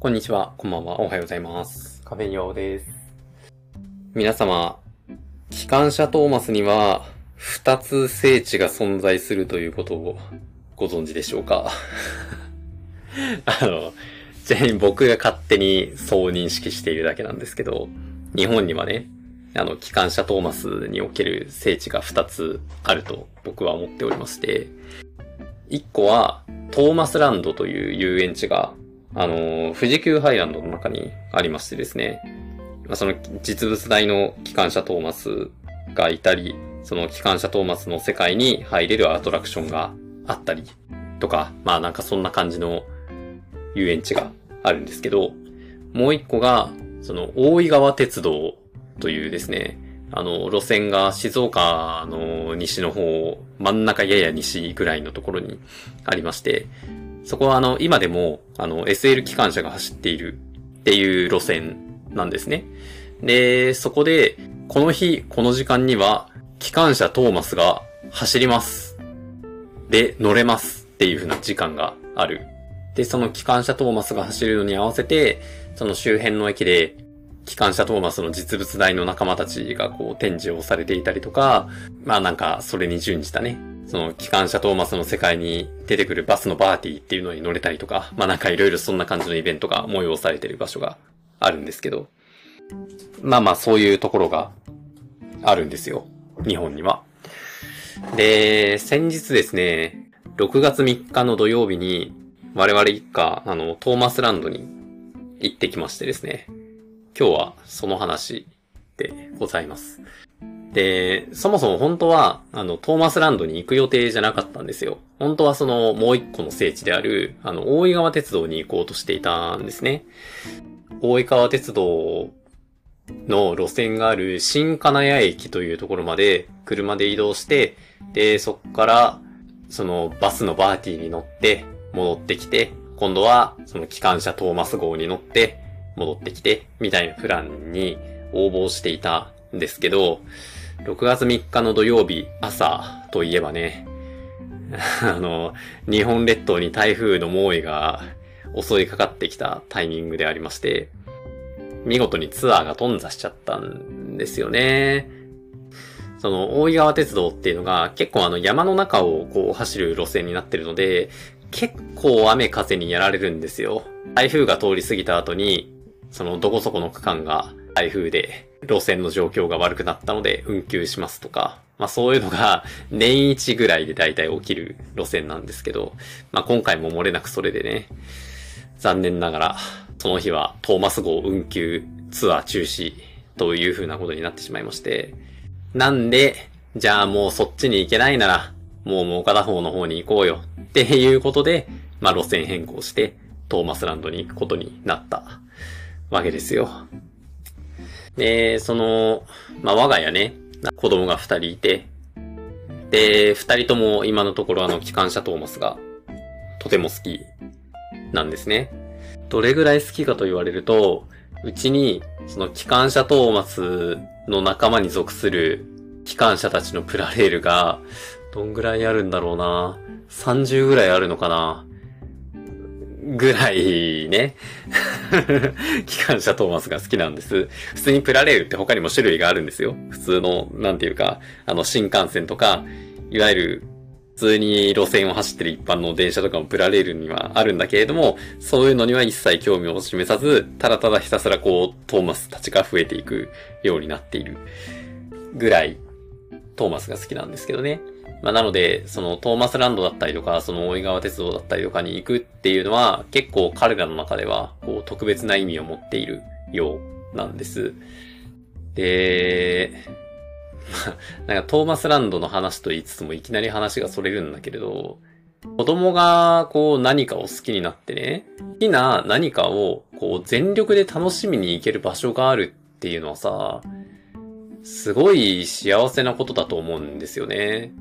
こんにちは、こんばんは、おはようございます。壁用です。皆様、機関車トーマスには、二つ聖地が存在するということをご存知でしょうか？あの、ちなみに僕が勝手にそう認識しているだけなんですけど、日本にはね、あの、機関車トーマスにおける聖地が二つあると僕は思っておりまして、一個は、トーマスランドという遊園地が、あの、富士急ハイランドの中にありましてですね、ま、その実物大の機関車トーマスがいたり、その機関車トーマスの世界に入れるアトラクションがあったりとか、まあなんかそんな感じの遊園地があるんですけど、もう一個が、その大井川鉄道というですね、あの、路線が静岡の西の方、真ん中やや西ぐらいのところにありまして、そこはあの、今でも、あの、SL 機関車が走っているっていう路線なんですね。で、そこで、この日、この時間には、機関車トーマスが走ります。で、乗れますっていう風な時間がある。で、その機関車トーマスが走るのに合わせて、その周辺の駅で、機関車トーマスの実物大の仲間たちがこう展示をされていたりとか、まあなんかそれに準じたね、その機関車トーマスの世界に出てくるバスのバーティーっていうのに乗れたりとか、まあなんかいろいろそんな感じのイベントが催されてる場所があるんですけど、まあまあそういうところがあるんですよ。日本には。で、先日ですね、6月3日の土曜日に我々一家、あの、トーマスランドに行ってきましてですね、今日はその話でございます。で、そもそも本当は、あの、トーマスランドに行く予定じゃなかったんですよ。本当はその、もう一個の聖地である、あの、大井川鉄道に行こうとしていたんですね。大井川鉄道の路線がある新金谷駅というところまで車で移動して、で、そっから、そのバスのバーティーに乗って戻ってきて、今度はその機関車トーマス号に乗って戻ってきて、みたいなプランに応募していたんですけど、6月3日の土曜日朝といえばね、あの、日本列島に台風の猛威が襲いかかってきたタイミングでありまして、見事にツアーが頓挫しちゃったんですよね。その、大井川鉄道っていうのが結構あの山の中をこう走る路線になってるので、結構雨風にやられるんですよ。台風が通り過ぎた後に、そのどこそこの区間が台風で路線の状況が悪くなったので運休しますとか、まあそういうのが 年一ぐらいで大体起きる路線なんですけど、まあ今回も漏れなくそれでね、残念ながらその日はトーマス号運休ツアー中止という風なことになってしまいまして、なんで、じゃあもうそっちに行けないなら、もうもう片方の方に行こうよっていうことで、まあ路線変更してトーマスランドに行くことになったわけですよ。で、その、まあ我が家ね、子供が二人いて、で、二人とも今のところあの機関車トーマスがとても好きなんですね。どれぐらい好きかと言われると、うちにその機関車トーマスの仲間に属する機関車たちのプラレールが、どんぐらいあるんだろうな。30ぐらいあるのかな。ぐらいね。機関車トーマスが好きなんです。普通にプラレールって他にも種類があるんですよ。普通の、なんていうか、あの、新幹線とか、いわゆる、普通に路線を走ってる一般の電車とかもプラレールにはあるんだけれども、そういうのには一切興味を示さず、ただただひたすらこう、トーマスたちが増えていくようになっているぐらい、トーマスが好きなんですけどね。まあ、なので、そのトーマスランドだったりとか、その大井川鉄道だったりとかに行くっていうのは、結構彼らの中では、こう、特別な意味を持っているようなんです。で、ま なんかトーマスランドの話と言いつつもいきなり話がそれるんだけれど、子供がこう何かを好きになってね、好きな何かをこう全力で楽しみに行ける場所があるっていうのはさ、すごい幸せなことだと思うんですよね。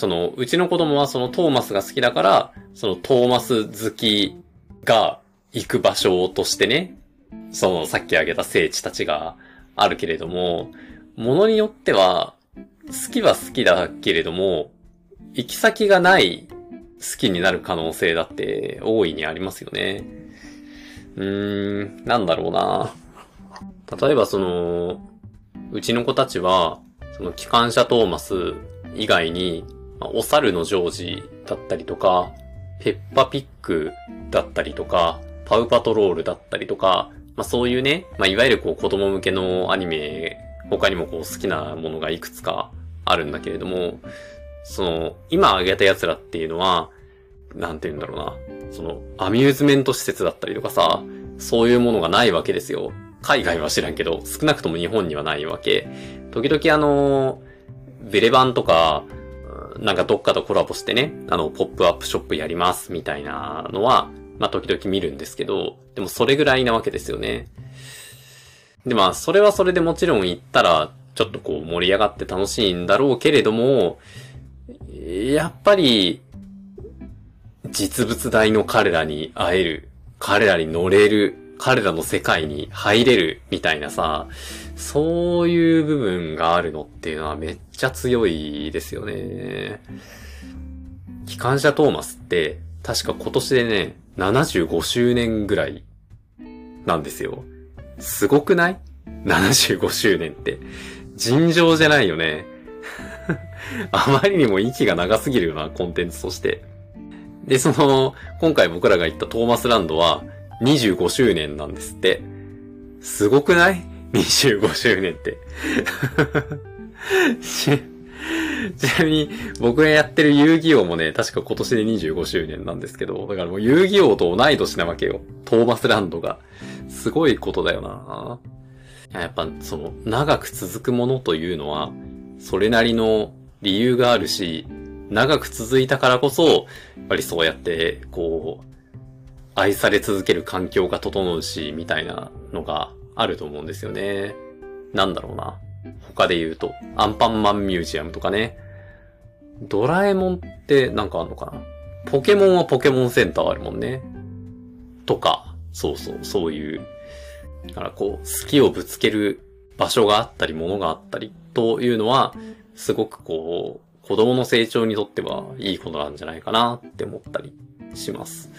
その、うちの子供はそのトーマスが好きだから、そのトーマス好きが行く場所としてね、そのさっき挙げた聖地たちがあるけれども、ものによっては、好きは好きだけれども、行き先がない好きになる可能性だって大いにありますよね。うーん、なんだろうな。例えばその、うちの子たちは、その機関車トーマス以外に、お猿のジョージだったりとか、ペッパピックだったりとか、パウパトロールだったりとか、まあそういうね、まあいわゆるこう子供向けのアニメ、他にもこう好きなものがいくつかあるんだけれども、その、今挙げた奴らっていうのは、なんて言うんだろうな。その、アミューズメント施設だったりとかさ、そういうものがないわけですよ。海外は知らんけど、少なくとも日本にはないわけ。時々あの、ベレバンとか、なんかどっかとコラボしてね、あの、ポップアップショップやりますみたいなのは、まあ時々見るんですけど、でもそれぐらいなわけですよね。でまあ、それはそれでもちろん行ったら、ちょっとこう盛り上がって楽しいんだろうけれども、やっぱり、実物大の彼らに会える、彼らに乗れる、彼らの世界に入れる、みたいなさ、そういう部分があるのっていうのはめっちゃ強いですよね。機関車トーマスって、確か今年でね、75周年ぐらいなんですよ。すごくない ?75 周年って。尋常じゃないよね。あまりにも息が長すぎるようなコンテンツとして。で、その、今回僕らが行ったトーマスランドは25周年なんですって。すごくない ?25 周年って。ちなみに、僕がやってる遊戯王もね、確か今年で25周年なんですけど、だからもう遊戯王と同い年なわけよ。トーマスランドが。すごいことだよな。やっぱ、その、長く続くものというのは、それなりの理由があるし、長く続いたからこそ、やっぱりそうやって、こう、愛され続ける環境が整うし、みたいなのがあると思うんですよね。なんだろうな。他で言うと、アンパンマンミュージアムとかね。ドラえもんってなんかあんのかなポケモンはポケモンセンターあるもんね。とか、そうそう、そういう。だからこう、好きをぶつける場所があったり、ものがあったりというのは、すごくこう、子供の成長にとってはいいことなんじゃないかなって思ったりします。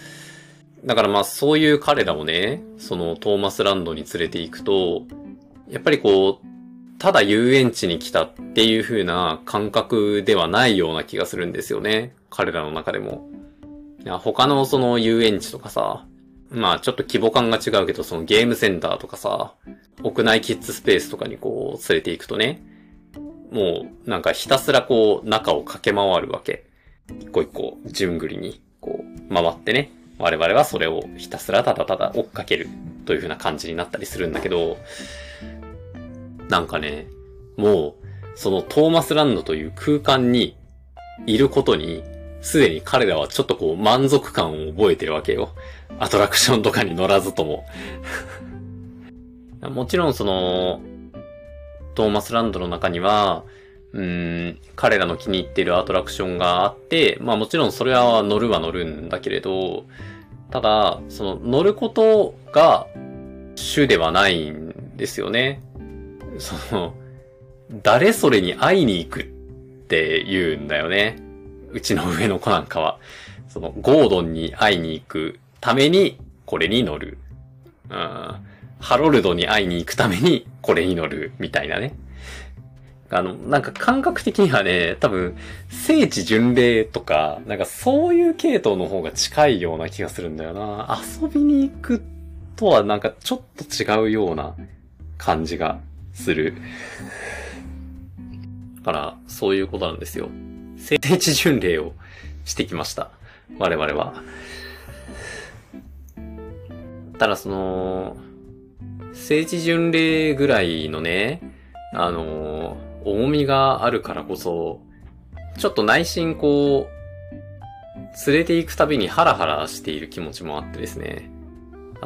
だからまあそういう彼らをね、そのトーマスランドに連れて行くと、やっぱりこう、ただ遊園地に来たっていう風な感覚ではないような気がするんですよね。彼らの中でも。いや他のその遊園地とかさ、まあちょっと規模感が違うけど、そのゲームセンターとかさ、屋内キッズスペースとかにこう連れて行くとね、もうなんかひたすらこう中を駆け回るわけ。一個一個順繰りにこう回ってね、我々はそれをひたすらただただ追っかけるという風な感じになったりするんだけど、なんかね、もう、そのトーマスランドという空間にいることに、すでに彼らはちょっとこう満足感を覚えてるわけよ。アトラクションとかに乗らずとも。もちろんその、トーマスランドの中には、うん、彼らの気に入ってるアトラクションがあって、まあもちろんそれは乗るは乗るんだけれど、ただ、その乗ることが主ではないんですよね。その、誰それに会いに行くって言うんだよね。うちの上の子なんかは。その、ゴードンに会いに行くために、これに乗る。うん。ハロルドに会いに行くために、これに乗る。みたいなね。あの、なんか感覚的にはね、多分、聖地巡礼とか、なんかそういう系統の方が近いような気がするんだよな。遊びに行くとはなんかちょっと違うような感じがする。だから、そういうことなんですよ。聖地巡礼をしてきました。我々は。ただその、聖地巡礼ぐらいのね、あの、重みがあるからこそ、ちょっと内心こう、連れて行くたびにハラハラしている気持ちもあってですね。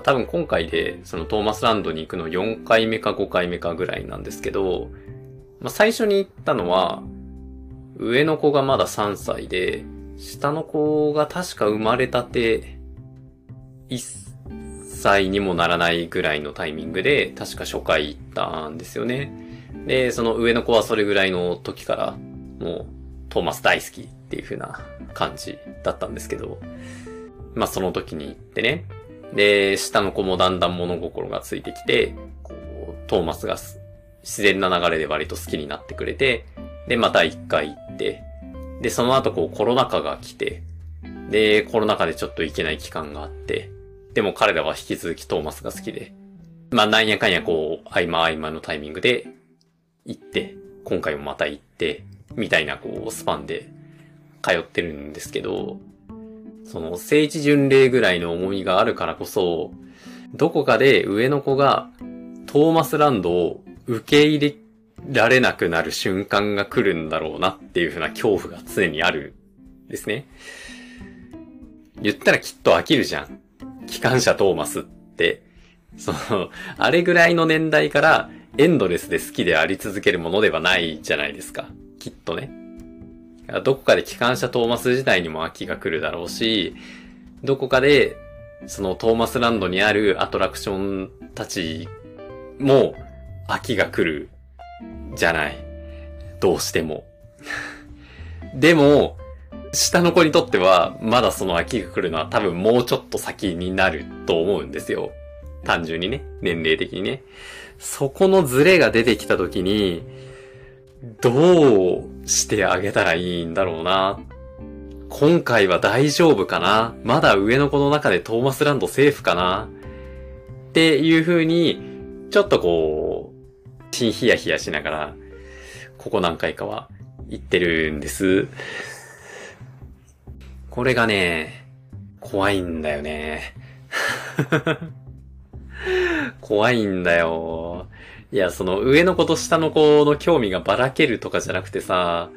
多分今回で、そのトーマスランドに行くの4回目か5回目かぐらいなんですけど、まあ、最初に行ったのは、上の子がまだ3歳で、下の子が確か生まれたて1歳にもならないぐらいのタイミングで、確か初回行ったんですよね。で、その上の子はそれぐらいの時から、もう、トーマス大好きっていう風な感じだったんですけど、まあその時に行ってね。で、下の子もだんだん物心がついてきて、こう、トーマスが自然な流れで割と好きになってくれて、で、また一回行って、で、その後こうコロナ禍が来て、で、コロナ禍でちょっと行けない期間があって、でも彼らは引き続きトーマスが好きで、まあなんやかんやこう、合間合間のタイミングで行って、今回もまた行って、みたいなこう、スパンで通ってるんですけど、その聖地巡礼ぐらいの重みがあるからこそ、どこかで上の子がトーマスランドを受け入れられなくなる瞬間が来るんだろうなっていう風な恐怖が常にあるですね。言ったらきっと飽きるじゃん。機関車トーマスって。その、あれぐらいの年代からエンドレスで好きであり続けるものではないじゃないですか。きっとね。どこかで機関車トーマス自体にも飽きが来るだろうし、どこかで、そのトーマスランドにあるアトラクションたちも飽きが来るじゃない。どうしても。でも、下の子にとっては、まだその秋が来るのは多分もうちょっと先になると思うんですよ。単純にね。年齢的にね。そこのズレが出てきた時に、どうしてあげたらいいんだろうな。今回は大丈夫かなまだ上の子の中でトーマスランドセーフかなっていう風に、ちょっとこう、心ヒヤヒヤしながら、ここ何回かは言ってるんです。これがね、怖いんだよね。怖いんだよ。いや、その上の子と下の子の興味がばらけるとかじゃなくてさ、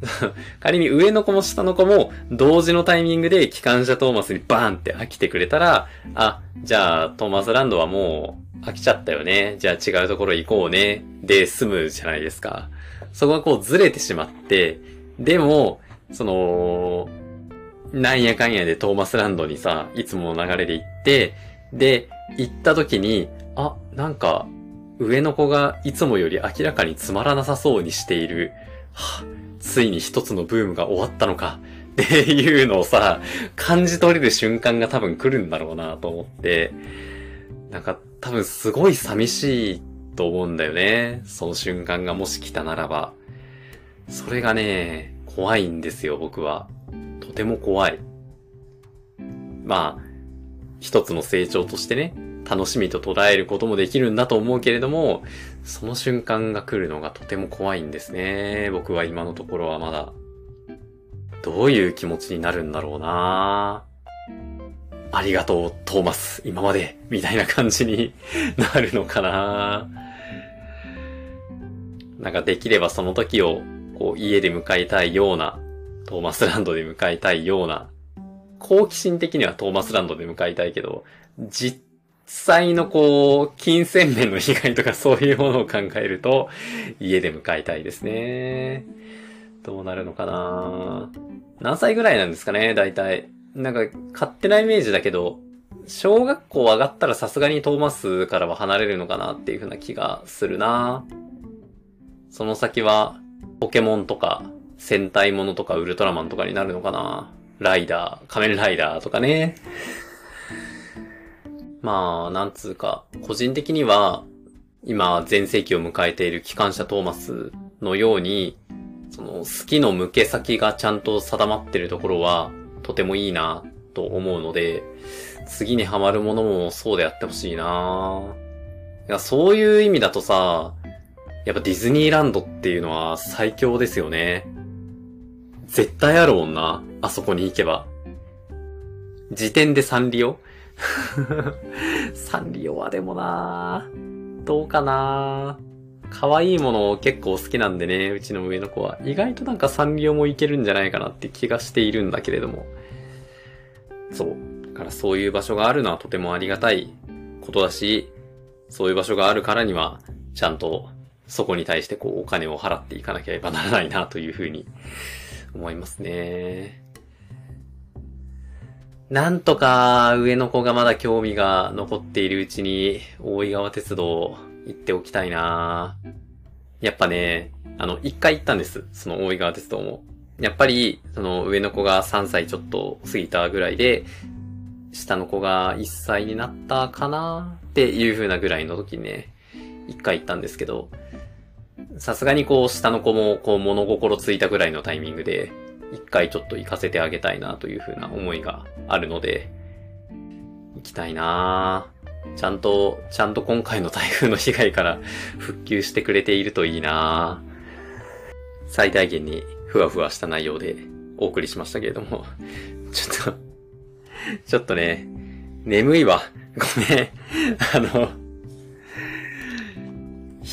仮に上の子も下の子も同時のタイミングで機関車トーマスにバーンって飽きてくれたら、あ、じゃあトーマスランドはもう飽きちゃったよね。じゃあ違うところ行こうね。で済むじゃないですか。そこがこうずれてしまって、でも、その、なんやかんやでトーマスランドにさ、いつもの流れで行って、で、行った時に、あ、なんか、上の子がいつもより明らかにつまらなさそうにしている。はついに一つのブームが終わったのか。っていうのをさ、感じ取れる瞬間が多分来るんだろうなと思って、なんか多分すごい寂しいと思うんだよね。その瞬間がもし来たならば。それがね、怖いんですよ、僕は。とても怖い。まあ、一つの成長としてね、楽しみと捉えることもできるんだと思うけれども、その瞬間が来るのがとても怖いんですね。僕は今のところはまだ。どういう気持ちになるんだろうなありがとう、トーマス、今まで、みたいな感じに なるのかななんかできればその時を、こう、家で迎えたいような、トーマスランドで迎えたいような、好奇心的にはトーマスランドで迎えたいけど、実際のこう、金銭面の被害とかそういうものを考えると、家で迎えたいですね。どうなるのかな？何歳ぐらいなんですかね、大体。なんか、勝手なイメージだけど、小学校上がったらさすがにトーマスからは離れるのかなっていう風な気がするなその先は、ポケモンとか、戦隊ものとかウルトラマンとかになるのかなライダー、仮面ライダーとかね。まあ、なんつうか、個人的には、今、全盛期を迎えている機関車トーマスのように、その、好きの向け先がちゃんと定まってるところは、とてもいいな、と思うので、次にハマるものもそうであってほしいないや、そういう意味だとさ、やっぱディズニーランドっていうのは最強ですよね。絶対あるもんな。あそこに行けば。時点でサンリオ？サンリオはでもなどうかな可愛いものを結構好きなんでね、うちの上の子は。意外となんかサンリオもいけるんじゃないかなって気がしているんだけれども。そう。だからそういう場所があるのはとてもありがたいことだし、そういう場所があるからには、ちゃんとそこに対してこうお金を払っていかなければならないなというふうに思いますね。なんとか上の子がまだ興味が残っているうちに大井川鉄道行っておきたいなやっぱね、あの、一回行ったんです。その大井川鉄道も。やっぱり、その上の子が3歳ちょっと過ぎたぐらいで、下の子が1歳になったかなっていう風なぐらいの時にね、一回行ったんですけど、さすがにこう下の子もこう物心ついたぐらいのタイミングで、一回ちょっと行かせてあげたいなという風な思いがあるので、行きたいなちゃんと、ちゃんと今回の台風の被害から復旧してくれているといいな最大限にふわふわした内容でお送りしましたけれども、ちょっと、ちょっとね、眠いわ。ごめん。あの、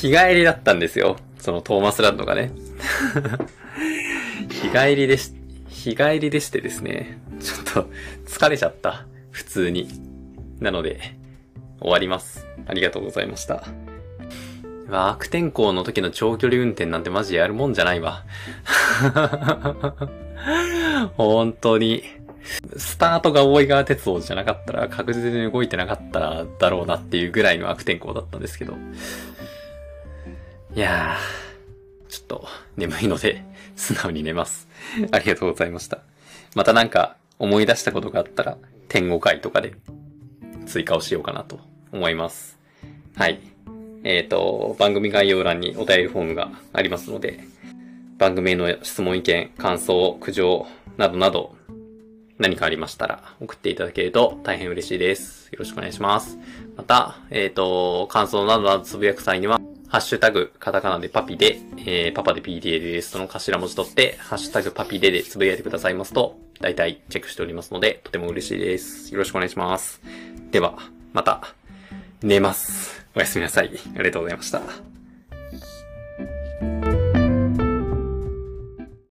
日帰りだったんですよ。そのトーマスランドがね。日帰りでし、日帰りでしてですね。ちょっと疲れちゃった。普通に。なので、終わります。ありがとうございました。悪天候の時の長距離運転なんてマジやるもんじゃないわ。本当に。スタートが大井川鉄道じゃなかったら、確実に動いてなかったらだろうなっていうぐらいの悪天候だったんですけど。いやー、ちょっと眠いので、素直に寝ます。ありがとうございました。またなんか思い出したことがあったら、天5回とかで追加をしようかなと思います。はい。えっ、ー、と、番組概要欄にお便りフォームがありますので、番組への質問意見、感想、苦情などなど、何かありましたら送っていただけると大変嬉しいです。よろしくお願いします。また、えっ、ー、と、感想などなどつぶやく際には、ハッシュタグ、カタカナでパピで、えー、パパで PDLS との頭文字取って、ハッシュタグパピででつぶやいてくださいますと、大体チェックしておりますので、とても嬉しいです。よろしくお願いします。では、また、寝ます。おやすみなさい。ありがとうございました。